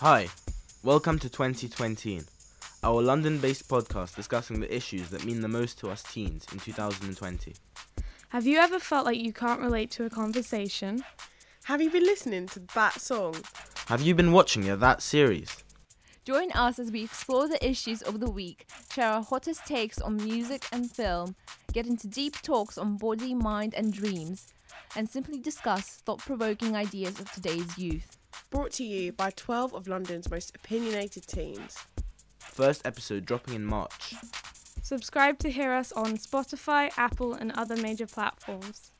Hi, welcome to 2020, our London based podcast discussing the issues that mean the most to us teens in 2020. Have you ever felt like you can't relate to a conversation? Have you been listening to that song? Have you been watching your That series? Join us as we explore the issues of the week, share our hottest takes on music and film, get into deep talks on body, mind, and dreams, and simply discuss thought provoking ideas of today's youth. Brought to you by 12 of London's most opinionated teens. First episode dropping in March. Subscribe to hear us on Spotify, Apple, and other major platforms.